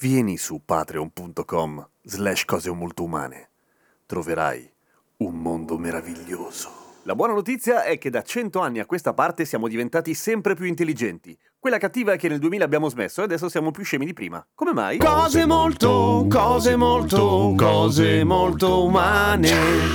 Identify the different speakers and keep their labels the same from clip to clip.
Speaker 1: Vieni su patreon.com slash cose molto umane. Troverai un mondo meraviglioso. La buona notizia è che da 100 anni a questa parte siamo diventati sempre più intelligenti. Quella cattiva è che nel 2000 abbiamo smesso e adesso siamo più scemi di prima. Come mai?
Speaker 2: Cose molto, cose molto, cose molto umane.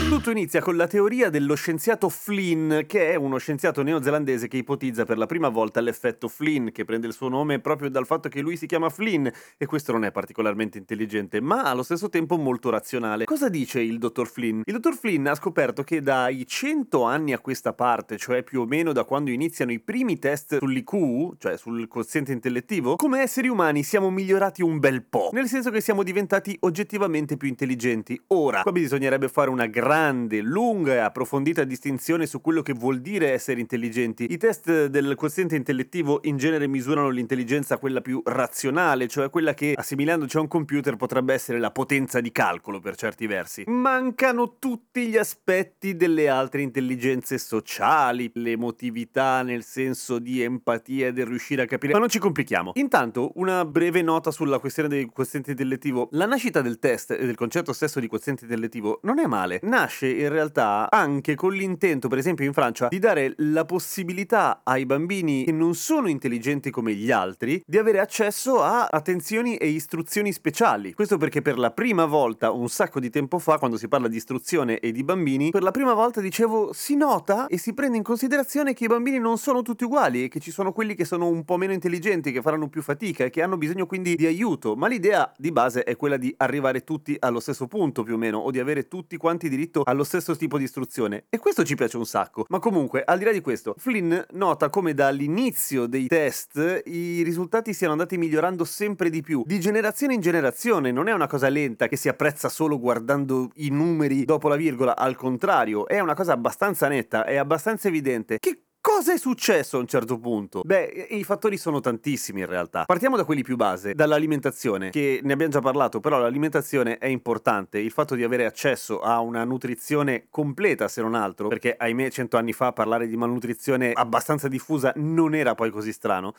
Speaker 1: Tutto inizia con la teoria dello scienziato Flynn, che è uno scienziato neozelandese che ipotizza per la prima volta l'effetto Flynn, che prende il suo nome proprio dal fatto che lui si chiama Flynn, e questo non è particolarmente intelligente, ma allo stesso tempo molto razionale. Cosa dice il dottor Flynn? Il dottor Flynn ha scoperto che dai 100 anni a questa parte, cioè più o meno da quando iniziano i primi test sull'IQ, cioè sul quoziente intellettivo, come esseri umani siamo migliorati un bel po', nel senso che siamo diventati oggettivamente più intelligenti. Ora, qua bisognerebbe fare una grande, lunga e approfondita distinzione su quello che vuol dire essere intelligenti. I test del quoziente intellettivo in genere misurano l'intelligenza quella più razionale, cioè quella che assimilandoci a un computer potrebbe essere la potenza di calcolo per certi versi. Mancano tutti gli aspetti delle altre intelligenze sociali, l'emotività nel senso di empatia e del riuscire a capire ma non ci complichiamo. Intanto, una breve nota sulla questione del quoziente intellettivo. La nascita del test e del concetto stesso di quoziente intellettivo non è male. Nasce in realtà anche con l'intento, per esempio in Francia, di dare la possibilità ai bambini che non sono intelligenti come gli altri di avere accesso a attenzioni e istruzioni speciali. Questo perché per la prima volta, un sacco di tempo fa, quando si parla di istruzione e di bambini, per la prima volta dicevo si nota e si prende in considerazione che i bambini non sono tutti uguali e che ci sono quelli che sono un po' meno intelligenti, che faranno più fatica e che hanno bisogno quindi di aiuto, ma l'idea di base è quella di arrivare tutti allo stesso punto più o meno, o di avere tutti quanti diritto allo stesso tipo di istruzione. E questo ci piace un sacco. Ma comunque, al di là di questo, Flynn nota come dall'inizio dei test i risultati siano andati migliorando sempre di più, di generazione in generazione, non è una cosa lenta che si apprezza solo guardando i numeri dopo la virgola, al contrario, è una cosa abbastanza netta, è abbastanza evidente. Che Cosa è successo a un certo punto? Beh, i fattori sono tantissimi in realtà. Partiamo da quelli più base, dall'alimentazione, che ne abbiamo già parlato, però l'alimentazione è importante. Il fatto di avere accesso a una nutrizione completa, se non altro, perché ahimè cento anni fa parlare di malnutrizione abbastanza diffusa non era poi così strano.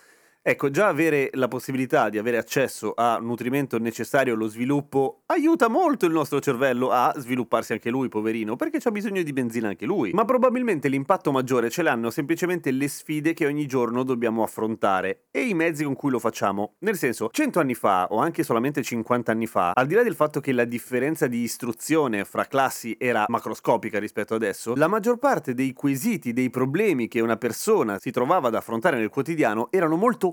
Speaker 1: Ecco, già avere la possibilità di avere accesso a nutrimento necessario allo sviluppo aiuta molto il nostro cervello a svilupparsi anche lui, poverino, perché c'ha bisogno di benzina anche lui. Ma probabilmente l'impatto maggiore ce l'hanno semplicemente le sfide che ogni giorno dobbiamo affrontare e i mezzi con cui lo facciamo. Nel senso, 100 anni fa o anche solamente 50 anni fa, al di là del fatto che la differenza di istruzione fra classi era macroscopica rispetto adesso, la maggior parte dei quesiti, dei problemi che una persona si trovava ad affrontare nel quotidiano erano molto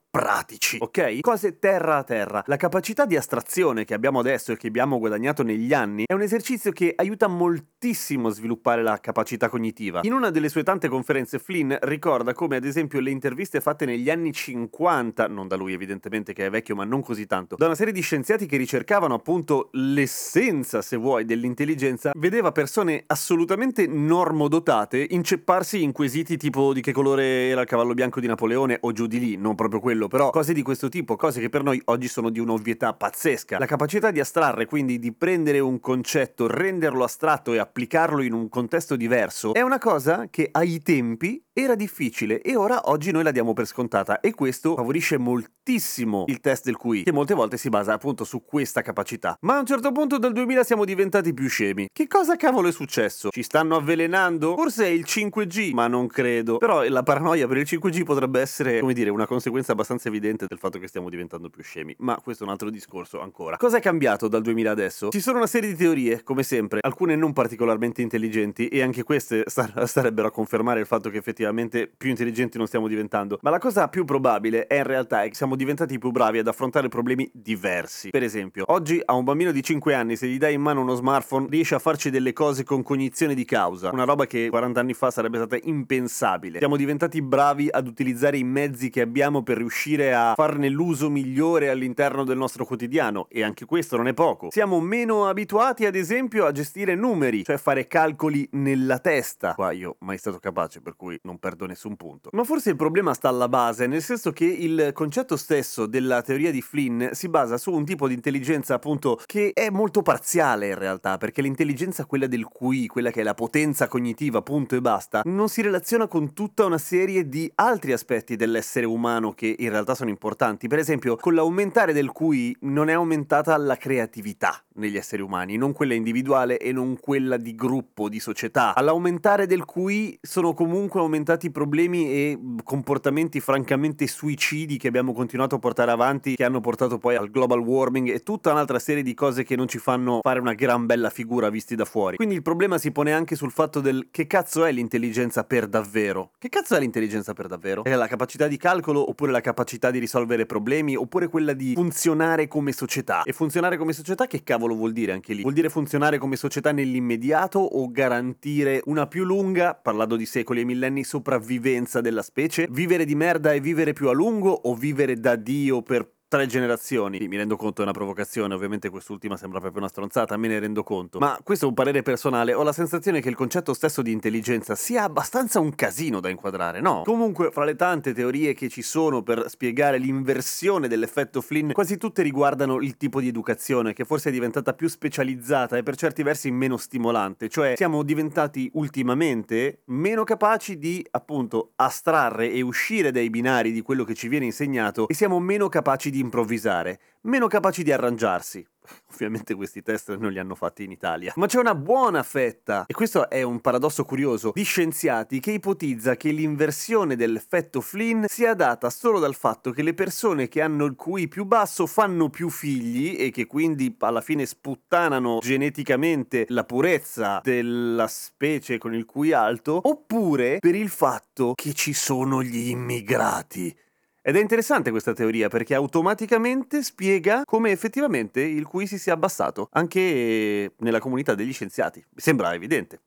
Speaker 1: pratici, ok? Cose terra a terra. La capacità di astrazione che abbiamo adesso e che abbiamo guadagnato negli anni è un esercizio che aiuta moltissimo a sviluppare la capacità cognitiva. In una delle sue tante conferenze Flynn ricorda come ad esempio le interviste fatte negli anni 50, non da lui evidentemente che è vecchio ma non così tanto, da una serie di scienziati che ricercavano appunto l'essenza, se vuoi, dell'intelligenza, vedeva persone assolutamente normodotate incepparsi in quesiti tipo di che colore era il cavallo bianco di Napoleone o giù di lì, non proprio quello, però cose di questo tipo, cose che per noi oggi sono di un'ovvietà pazzesca. La capacità di astrarre, quindi di prendere un concetto, renderlo astratto e applicarlo in un contesto diverso, è una cosa che ai tempi era difficile e ora oggi noi la diamo per scontata e questo favorisce moltissimo il test del QI, che molte volte si basa appunto su questa capacità. Ma a un certo punto del 2000 siamo diventati più scemi. Che cosa cavolo è successo? Ci stanno avvelenando? Forse è il 5G, ma non credo. Però la paranoia per il 5G potrebbe essere, come dire, una conseguenza abbastanza evidente del fatto che stiamo diventando più scemi. Ma questo è un altro discorso ancora. Cosa è cambiato dal 2000 adesso? Ci sono una serie di teorie, come sempre, alcune non particolarmente intelligenti e anche queste star- starebbero a confermare il fatto che effettivamente effettivamente più intelligenti non stiamo diventando. Ma la cosa più probabile è in realtà che siamo diventati più bravi ad affrontare problemi diversi. Per esempio, oggi a un bambino di 5 anni, se gli dai in mano uno smartphone, riesce a farci delle cose con cognizione di causa. Una roba che 40 anni fa sarebbe stata impensabile. Siamo diventati bravi ad utilizzare i mezzi che abbiamo per riuscire a farne l'uso migliore all'interno del nostro quotidiano. E anche questo non è poco. Siamo meno abituati, ad esempio, a gestire numeri, cioè fare calcoli nella testa. Qua io mai stato capace, per cui non perdo nessun punto. Ma forse il problema sta alla base, nel senso che il concetto stesso della teoria di Flynn si basa su un tipo di intelligenza, appunto, che è molto parziale in realtà, perché l'intelligenza, quella del QI, quella che è la potenza cognitiva, punto e basta, non si relaziona con tutta una serie di altri aspetti dell'essere umano che in realtà sono importanti. Per esempio, con l'aumentare del QI non è aumentata la creatività negli esseri umani, non quella individuale e non quella di gruppo, di società. All'aumentare del QI sono comunque aumentati problemi e comportamenti francamente suicidi che abbiamo continuato a portare avanti, che hanno portato poi al global warming e tutta un'altra serie di cose che non ci fanno fare una gran bella figura visti da fuori. Quindi il problema si pone anche sul fatto del che cazzo è l'intelligenza per davvero? Che cazzo è l'intelligenza per davvero? È la capacità di calcolo oppure la capacità di risolvere problemi oppure quella di funzionare come società? E funzionare come società che cavolo vuol dire anche lì? Vuol dire funzionare come società nell'immediato o garantire una più lunga, parlando di secoli e millenni, sopravvivenza della specie? Vivere di merda e vivere più a lungo o vivere da Dio per tre generazioni. Mi rendo conto è una provocazione, ovviamente quest'ultima sembra proprio una stronzata, me ne rendo conto. Ma questo è un parere personale, ho la sensazione che il concetto stesso di intelligenza sia abbastanza un casino da inquadrare, no? Comunque, fra le tante teorie che ci sono per spiegare l'inversione dell'effetto Flynn, quasi tutte riguardano il tipo di educazione, che forse è diventata più specializzata e per certi versi meno stimolante, cioè siamo diventati ultimamente meno capaci di, appunto, astrarre e uscire dai binari di quello che ci viene insegnato e siamo meno capaci di improvvisare, meno capaci di arrangiarsi. Ovviamente questi test non li hanno fatti in Italia. Ma c'è una buona fetta, e questo è un paradosso curioso, di scienziati che ipotizza che l'inversione dell'effetto Flynn sia data solo dal fatto che le persone che hanno il QI più basso fanno più figli e che quindi alla fine sputtanano geneticamente la purezza della specie con il QI alto, oppure per il fatto che ci sono gli immigrati. Ed è interessante questa teoria perché automaticamente spiega come effettivamente il QI si sia abbassato, anche nella comunità degli scienziati. Mi sembra evidente.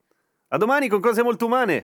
Speaker 1: A domani con cose molto umane!